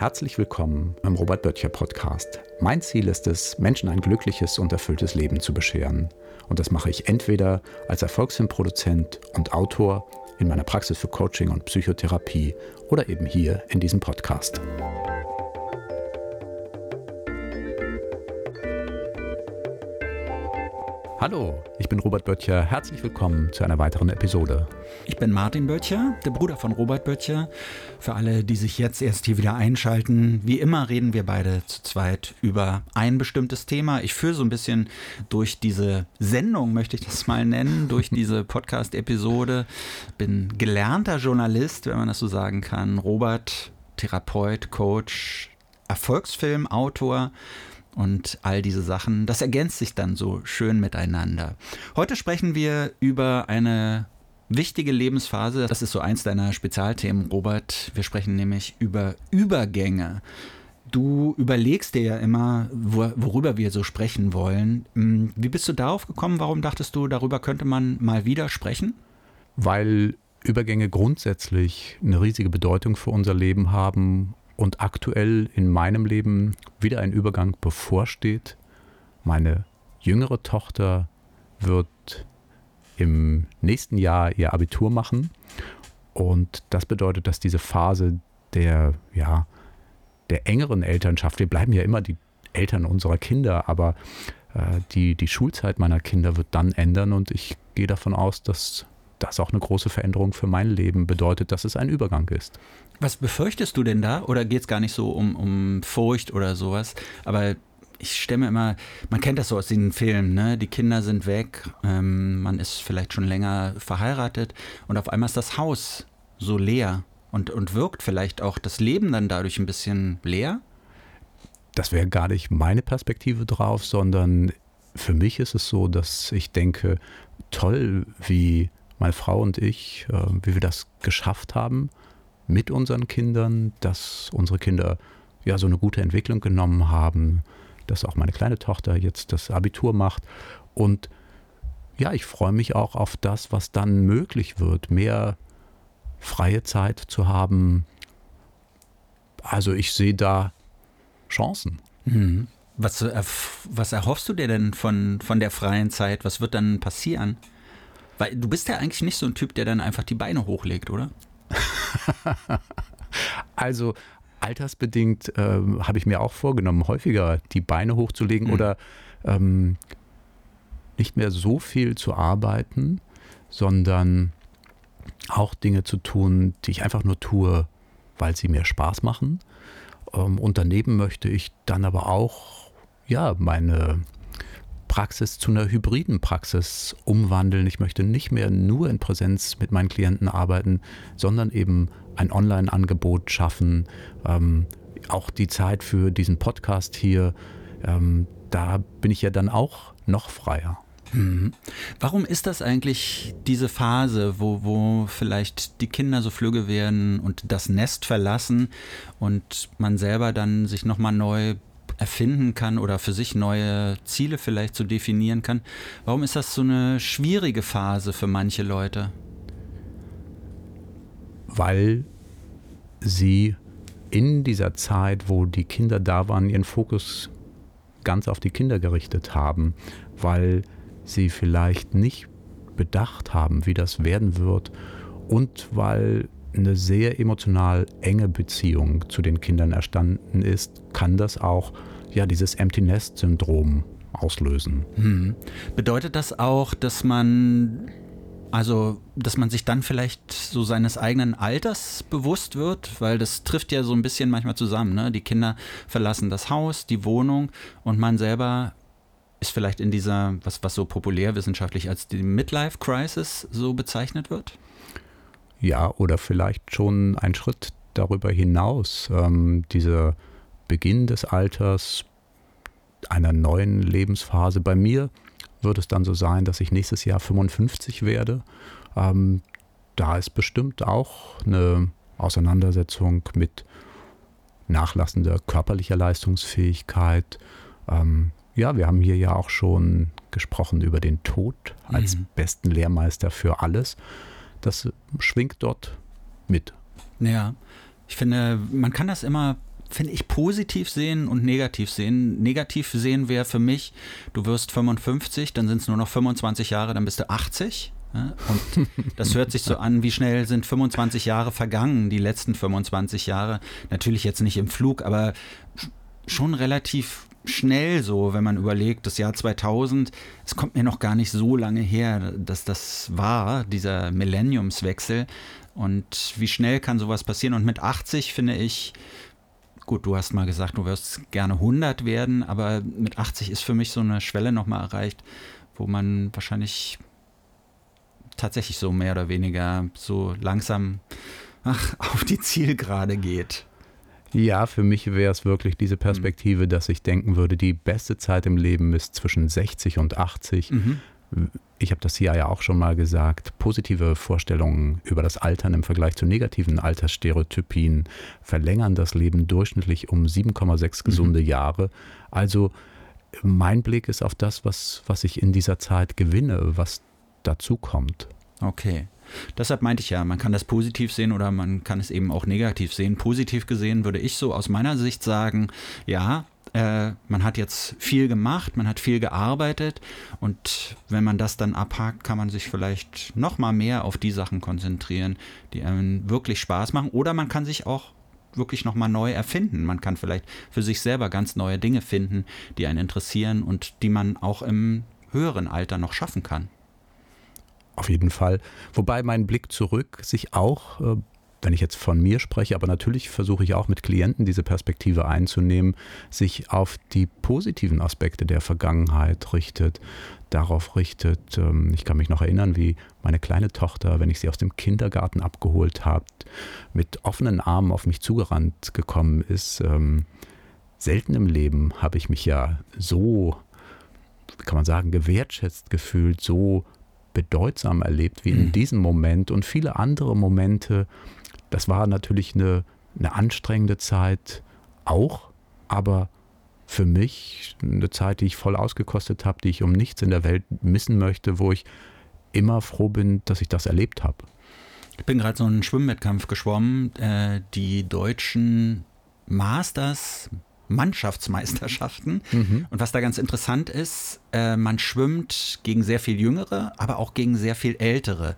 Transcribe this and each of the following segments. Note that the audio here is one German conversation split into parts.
Herzlich willkommen im Robert Böttcher Podcast. Mein Ziel ist es, Menschen ein glückliches und erfülltes Leben zu bescheren. Und das mache ich entweder als Erfolgsfilmproduzent und Autor in meiner Praxis für Coaching und Psychotherapie oder eben hier in diesem Podcast. Hallo, ich bin Robert Böttcher. Herzlich willkommen zu einer weiteren Episode. Ich bin Martin Böttcher, der Bruder von Robert Böttcher. Für alle, die sich jetzt erst hier wieder einschalten, wie immer reden wir beide zu zweit über ein bestimmtes Thema. Ich führe so ein bisschen durch diese Sendung, möchte ich das mal nennen, durch diese Podcast-Episode. Bin gelernter Journalist, wenn man das so sagen kann. Robert, Therapeut, Coach, Erfolgsfilmautor und all diese Sachen. Das ergänzt sich dann so schön miteinander. Heute sprechen wir über eine wichtige Lebensphase. Das ist so eins deiner Spezialthemen, Robert. Wir sprechen nämlich über Übergänge. Du überlegst dir ja immer, worüber wir so sprechen wollen. Hm, wie bist du darauf gekommen? Warum dachtest du, darüber könnte man mal wieder sprechen? Weil Übergänge grundsätzlich eine riesige Bedeutung für unser Leben haben und aktuell in meinem Leben wieder ein Übergang bevorsteht. Meine jüngere Tochter wird im nächsten Jahr ihr Abitur machen und das bedeutet, dass diese Phase der, ja, der engeren Elternschaft, wir bleiben ja immer die Eltern unserer Kinder, aber äh, die, die Schulzeit meiner Kinder wird dann ändern und ich gehe davon aus, dass das auch eine große Veränderung für mein Leben bedeutet, dass es ein Übergang ist. Was befürchtest du denn da? Oder geht es gar nicht so um, um Furcht oder sowas? Aber ich stelle mir immer, man kennt das so aus den Filmen, ne? Die Kinder sind weg, ähm, man ist vielleicht schon länger verheiratet und auf einmal ist das Haus so leer und, und wirkt vielleicht auch das Leben dann dadurch ein bisschen leer? Das wäre gar nicht meine Perspektive drauf, sondern für mich ist es so, dass ich denke, toll, wie meine Frau und ich, äh, wie wir das geschafft haben mit unseren Kindern, dass unsere Kinder ja so eine gute Entwicklung genommen haben, dass auch meine kleine Tochter jetzt das Abitur macht und ja, ich freue mich auch auf das, was dann möglich wird, mehr freie Zeit zu haben. Also ich sehe da Chancen. Mhm. Was, was erhoffst du dir denn von, von der freien Zeit? Was wird dann passieren? Weil du bist ja eigentlich nicht so ein Typ, der dann einfach die Beine hochlegt, oder? also altersbedingt ähm, habe ich mir auch vorgenommen, häufiger die Beine hochzulegen mhm. oder ähm, nicht mehr so viel zu arbeiten, sondern auch Dinge zu tun, die ich einfach nur tue, weil sie mir Spaß machen. Ähm, und daneben möchte ich dann aber auch ja meine Praxis zu einer hybriden Praxis umwandeln. Ich möchte nicht mehr nur in Präsenz mit meinen Klienten arbeiten, sondern eben ein Online-Angebot schaffen. Ähm, auch die Zeit für diesen Podcast hier, ähm, da bin ich ja dann auch noch freier. Mhm. Warum ist das eigentlich diese Phase, wo, wo vielleicht die Kinder so flügge werden und das Nest verlassen und man selber dann sich nochmal neu erfinden kann oder für sich neue Ziele vielleicht so definieren kann. Warum ist das so eine schwierige Phase für manche Leute? Weil sie in dieser Zeit, wo die Kinder da waren, ihren Fokus ganz auf die Kinder gerichtet haben, weil sie vielleicht nicht bedacht haben, wie das werden wird und weil eine sehr emotional enge Beziehung zu den Kindern erstanden ist, kann das auch ja dieses Empty Nest Syndrom auslösen. Hm. Bedeutet das auch, dass man also, dass man sich dann vielleicht so seines eigenen Alters bewusst wird, weil das trifft ja so ein bisschen manchmal zusammen. Ne? Die Kinder verlassen das Haus, die Wohnung und man selber ist vielleicht in dieser, was, was so populärwissenschaftlich als die Midlife Crisis so bezeichnet wird? Ja, oder vielleicht schon ein Schritt darüber hinaus. Ähm, diese Beginn des Alters, einer neuen Lebensphase. Bei mir wird es dann so sein, dass ich nächstes Jahr 55 werde. Ähm, da ist bestimmt auch eine Auseinandersetzung mit nachlassender körperlicher Leistungsfähigkeit. Ähm, ja, wir haben hier ja auch schon gesprochen über den Tod als mhm. besten Lehrmeister für alles. Das schwingt dort mit. Ja, ich finde, man kann das immer finde ich, positiv sehen und negativ sehen. Negativ sehen wäre für mich, du wirst 55, dann sind es nur noch 25 Jahre, dann bist du 80. Ja? Und das hört sich so an, wie schnell sind 25 Jahre vergangen, die letzten 25 Jahre. Natürlich jetzt nicht im Flug, aber schon relativ schnell so, wenn man überlegt, das Jahr 2000, es kommt mir noch gar nicht so lange her, dass das war, dieser Millenniumswechsel. Und wie schnell kann sowas passieren? Und mit 80 finde ich, gut, du hast mal gesagt, du wirst gerne 100 werden, aber mit 80 ist für mich so eine Schwelle nochmal erreicht, wo man wahrscheinlich tatsächlich so mehr oder weniger so langsam ach, auf die Zielgerade geht. Ja, für mich wäre es wirklich diese Perspektive, dass ich denken würde, die beste Zeit im Leben ist zwischen 60 und 80. Mhm. Ich habe das hier ja auch schon mal gesagt. Positive Vorstellungen über das Altern im Vergleich zu negativen Altersstereotypien verlängern das Leben durchschnittlich um 7,6 gesunde mhm. Jahre. Also mein Blick ist auf das, was, was ich in dieser Zeit gewinne, was dazu kommt. Okay. Deshalb meinte ich ja, man kann das positiv sehen oder man kann es eben auch negativ sehen. Positiv gesehen würde ich so aus meiner Sicht sagen, ja, äh, man hat jetzt viel gemacht, man hat viel gearbeitet und wenn man das dann abhakt, kann man sich vielleicht noch mal mehr auf die Sachen konzentrieren, die einem wirklich Spaß machen oder man kann sich auch wirklich noch mal neu erfinden. Man kann vielleicht für sich selber ganz neue Dinge finden, die einen interessieren und die man auch im höheren Alter noch schaffen kann. Auf jeden Fall. Wobei mein Blick zurück sich auch, äh, wenn ich jetzt von mir spreche, aber natürlich versuche ich auch mit Klienten diese Perspektive einzunehmen, sich auf die positiven Aspekte der Vergangenheit richtet, darauf richtet. Ähm, ich kann mich noch erinnern, wie meine kleine Tochter, wenn ich sie aus dem Kindergarten abgeholt habe, mit offenen Armen auf mich zugerannt gekommen ist. Ähm, selten im Leben habe ich mich ja so, kann man sagen, gewertschätzt gefühlt, so bedeutsam erlebt wie in mhm. diesem Moment und viele andere Momente. Das war natürlich eine, eine anstrengende Zeit auch, aber für mich eine Zeit, die ich voll ausgekostet habe, die ich um nichts in der Welt missen möchte, wo ich immer froh bin, dass ich das erlebt habe. Ich bin gerade so einen Schwimmwettkampf geschwommen. Äh, die deutschen Masters Mannschaftsmeisterschaften. Mhm. Und was da ganz interessant ist, äh, man schwimmt gegen sehr viel Jüngere, aber auch gegen sehr viel Ältere.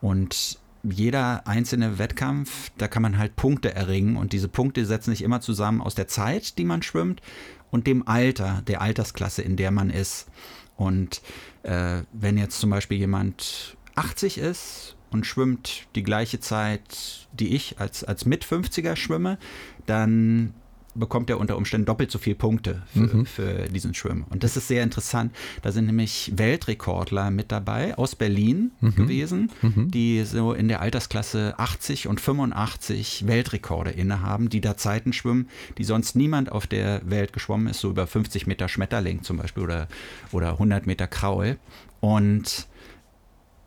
Und jeder einzelne Wettkampf, da kann man halt Punkte erringen. Und diese Punkte setzen sich immer zusammen aus der Zeit, die man schwimmt, und dem Alter, der Altersklasse, in der man ist. Und äh, wenn jetzt zum Beispiel jemand 80 ist und schwimmt die gleiche Zeit, die ich als, als Mit-50er schwimme, dann bekommt er unter Umständen doppelt so viele Punkte für, mhm. für, diesen Schwimmen. Und das ist sehr interessant. Da sind nämlich Weltrekordler mit dabei aus Berlin mhm. gewesen, mhm. die so in der Altersklasse 80 und 85 Weltrekorde innehaben, die da Zeiten schwimmen, die sonst niemand auf der Welt geschwommen ist, so über 50 Meter Schmetterling zum Beispiel oder, oder 100 Meter Kraul. Und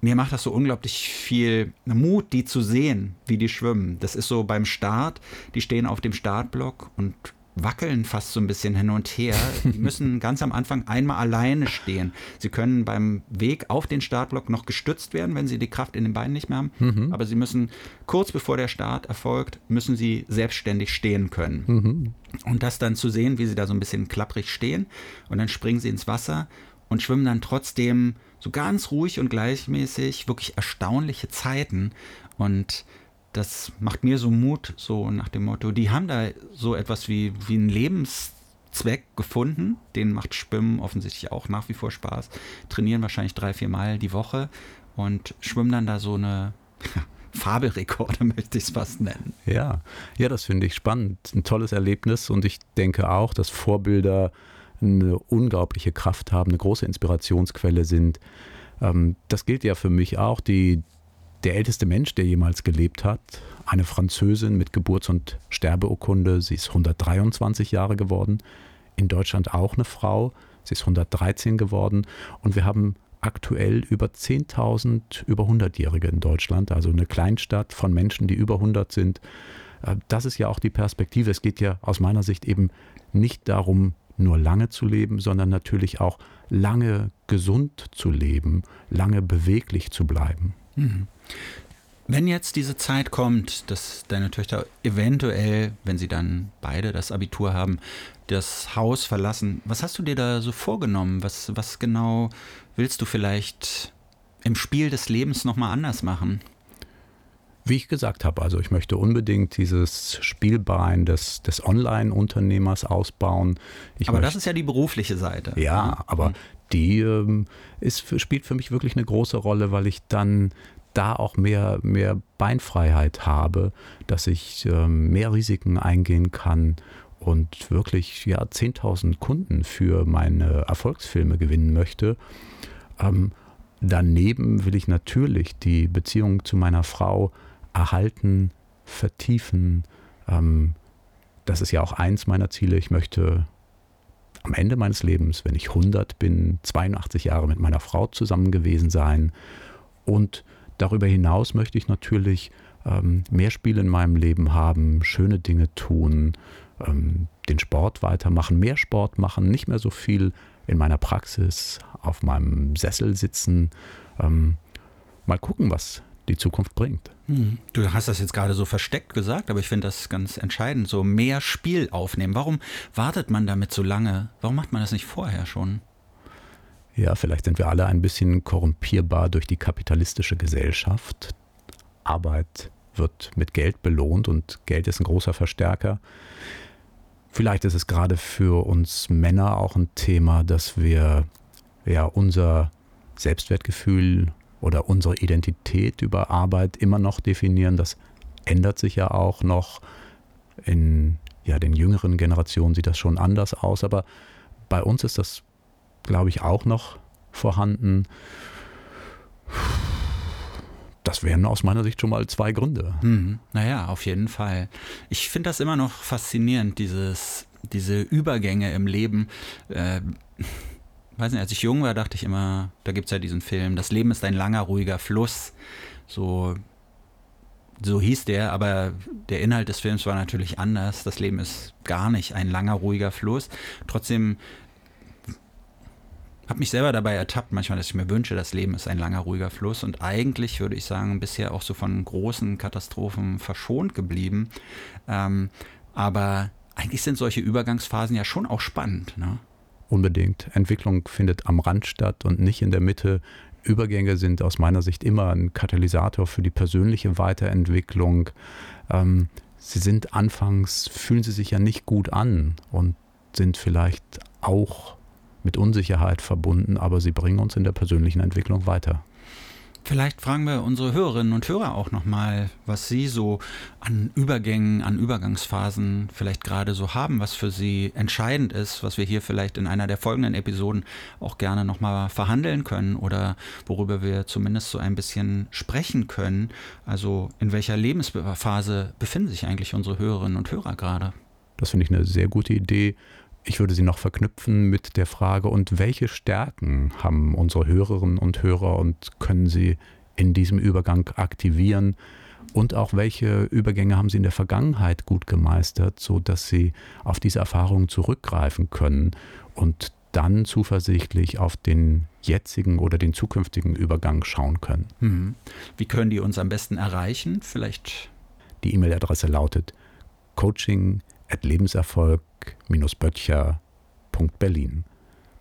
mir macht das so unglaublich viel Mut, die zu sehen, wie die schwimmen. Das ist so beim Start, die stehen auf dem Startblock und wackeln fast so ein bisschen hin und her. Die müssen ganz am Anfang einmal alleine stehen. Sie können beim Weg auf den Startblock noch gestützt werden, wenn sie die Kraft in den Beinen nicht mehr haben. Mhm. Aber sie müssen kurz bevor der Start erfolgt, müssen sie selbstständig stehen können. Mhm. Und das dann zu sehen, wie sie da so ein bisschen klapprig stehen und dann springen sie ins Wasser und schwimmen dann trotzdem so ganz ruhig und gleichmäßig, wirklich erstaunliche Zeiten. Und das macht mir so Mut, so nach dem Motto, die haben da so etwas wie, wie einen Lebenszweck gefunden. Den macht Schwimmen offensichtlich auch nach wie vor Spaß. Trainieren wahrscheinlich drei, vier Mal die Woche und schwimmen dann da so eine Fabelrekorde, möchte ich es fast nennen. Ja, ja, das finde ich spannend. Ein tolles Erlebnis und ich denke auch, dass Vorbilder eine unglaubliche Kraft haben, eine große Inspirationsquelle sind. Ähm, das gilt ja für mich auch. Die, der älteste Mensch, der jemals gelebt hat, eine Französin mit Geburts- und Sterbeurkunde, sie ist 123 Jahre geworden. In Deutschland auch eine Frau, sie ist 113 geworden. Und wir haben aktuell über 10.000 über 100-Jährige in Deutschland, also eine Kleinstadt von Menschen, die über 100 sind. Äh, das ist ja auch die Perspektive. Es geht ja aus meiner Sicht eben nicht darum, nur lange zu leben, sondern natürlich auch lange gesund zu leben, lange beweglich zu bleiben. Mhm. Wenn jetzt diese Zeit kommt, dass deine Töchter eventuell, wenn sie dann beide das Abitur haben, das Haus verlassen, was hast du dir da so vorgenommen? Was, was genau willst du vielleicht im Spiel des Lebens nochmal anders machen? Wie ich gesagt habe, also ich möchte unbedingt dieses Spielbein des, des Online-Unternehmers ausbauen. Ich aber möchte, das ist ja die berufliche Seite. Ja, ne? aber die ähm, ist, spielt für mich wirklich eine große Rolle, weil ich dann da auch mehr, mehr Beinfreiheit habe, dass ich ähm, mehr Risiken eingehen kann und wirklich ja 10.000 Kunden für meine Erfolgsfilme gewinnen möchte. Ähm, daneben will ich natürlich die Beziehung zu meiner Frau erhalten, vertiefen. Ähm, das ist ja auch eins meiner Ziele. Ich möchte am Ende meines Lebens, wenn ich 100 bin, 82 Jahre mit meiner Frau zusammen gewesen sein und Darüber hinaus möchte ich natürlich ähm, mehr Spiele in meinem Leben haben, schöne Dinge tun, ähm, den Sport weitermachen, mehr Sport machen, nicht mehr so viel in meiner Praxis auf meinem Sessel sitzen. Ähm, mal gucken, was die Zukunft bringt. Hm. Du hast das jetzt gerade so versteckt gesagt, aber ich finde das ganz entscheidend, so mehr Spiel aufnehmen. Warum wartet man damit so lange? Warum macht man das nicht vorher schon? Ja, vielleicht sind wir alle ein bisschen korrumpierbar durch die kapitalistische Gesellschaft. Arbeit wird mit Geld belohnt und Geld ist ein großer Verstärker. Vielleicht ist es gerade für uns Männer auch ein Thema, dass wir ja unser Selbstwertgefühl oder unsere Identität über Arbeit immer noch definieren. Das ändert sich ja auch noch. In ja, den jüngeren Generationen sieht das schon anders aus, aber bei uns ist das glaube ich, auch noch vorhanden. Das wären aus meiner Sicht schon mal zwei Gründe. Hm, naja, auf jeden Fall. Ich finde das immer noch faszinierend, dieses, diese Übergänge im Leben. Äh, weiß nicht, als ich jung war, dachte ich immer, da gibt es ja diesen Film, das Leben ist ein langer, ruhiger Fluss. So, so hieß der, aber der Inhalt des Films war natürlich anders. Das Leben ist gar nicht ein langer, ruhiger Fluss. Trotzdem habe mich selber dabei ertappt, manchmal, dass ich mir wünsche, das Leben ist ein langer, ruhiger Fluss und eigentlich würde ich sagen, bisher auch so von großen Katastrophen verschont geblieben. Ähm, aber eigentlich sind solche Übergangsphasen ja schon auch spannend. Ne? Unbedingt. Entwicklung findet am Rand statt und nicht in der Mitte. Übergänge sind aus meiner Sicht immer ein Katalysator für die persönliche Weiterentwicklung. Ähm, sie sind anfangs, fühlen sie sich ja nicht gut an und sind vielleicht auch mit Unsicherheit verbunden, aber sie bringen uns in der persönlichen Entwicklung weiter. Vielleicht fragen wir unsere Hörerinnen und Hörer auch nochmal, was sie so an Übergängen, an Übergangsphasen vielleicht gerade so haben, was für sie entscheidend ist, was wir hier vielleicht in einer der folgenden Episoden auch gerne nochmal verhandeln können oder worüber wir zumindest so ein bisschen sprechen können. Also in welcher Lebensphase befinden sich eigentlich unsere Hörerinnen und Hörer gerade? Das finde ich eine sehr gute Idee. Ich würde sie noch verknüpfen mit der Frage, und welche Stärken haben unsere Hörerinnen und Hörer und können sie in diesem Übergang aktivieren? Und auch welche Übergänge haben sie in der Vergangenheit gut gemeistert, sodass sie auf diese Erfahrungen zurückgreifen können und dann zuversichtlich auf den jetzigen oder den zukünftigen Übergang schauen können. Mhm. Wie können die uns am besten erreichen? Vielleicht. Die E-Mail-Adresse lautet coaching at lebenserfolg-böttcher.berlin.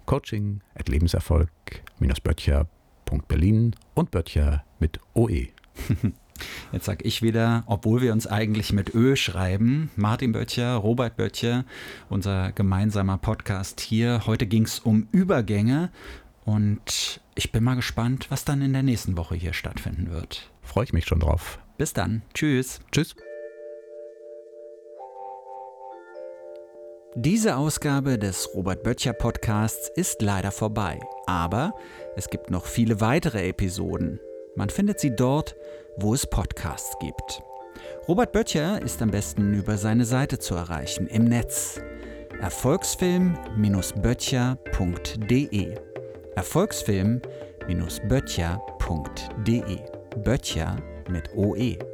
Coaching at lebenserfolg-böttcher.berlin und Böttcher mit OE. Jetzt sag ich wieder, obwohl wir uns eigentlich mit Ö schreiben, Martin Böttcher, Robert Böttcher, unser gemeinsamer Podcast hier. Heute ging es um Übergänge und ich bin mal gespannt, was dann in der nächsten Woche hier stattfinden wird. Freue ich mich schon drauf. Bis dann. Tschüss. Tschüss. Diese Ausgabe des Robert Böttcher Podcasts ist leider vorbei, aber es gibt noch viele weitere Episoden. Man findet sie dort, wo es Podcasts gibt. Robert Böttcher ist am besten über seine Seite zu erreichen im Netz. Erfolgsfilm-böttcher.de Erfolgsfilm-böttcher.de Böttcher mit OE.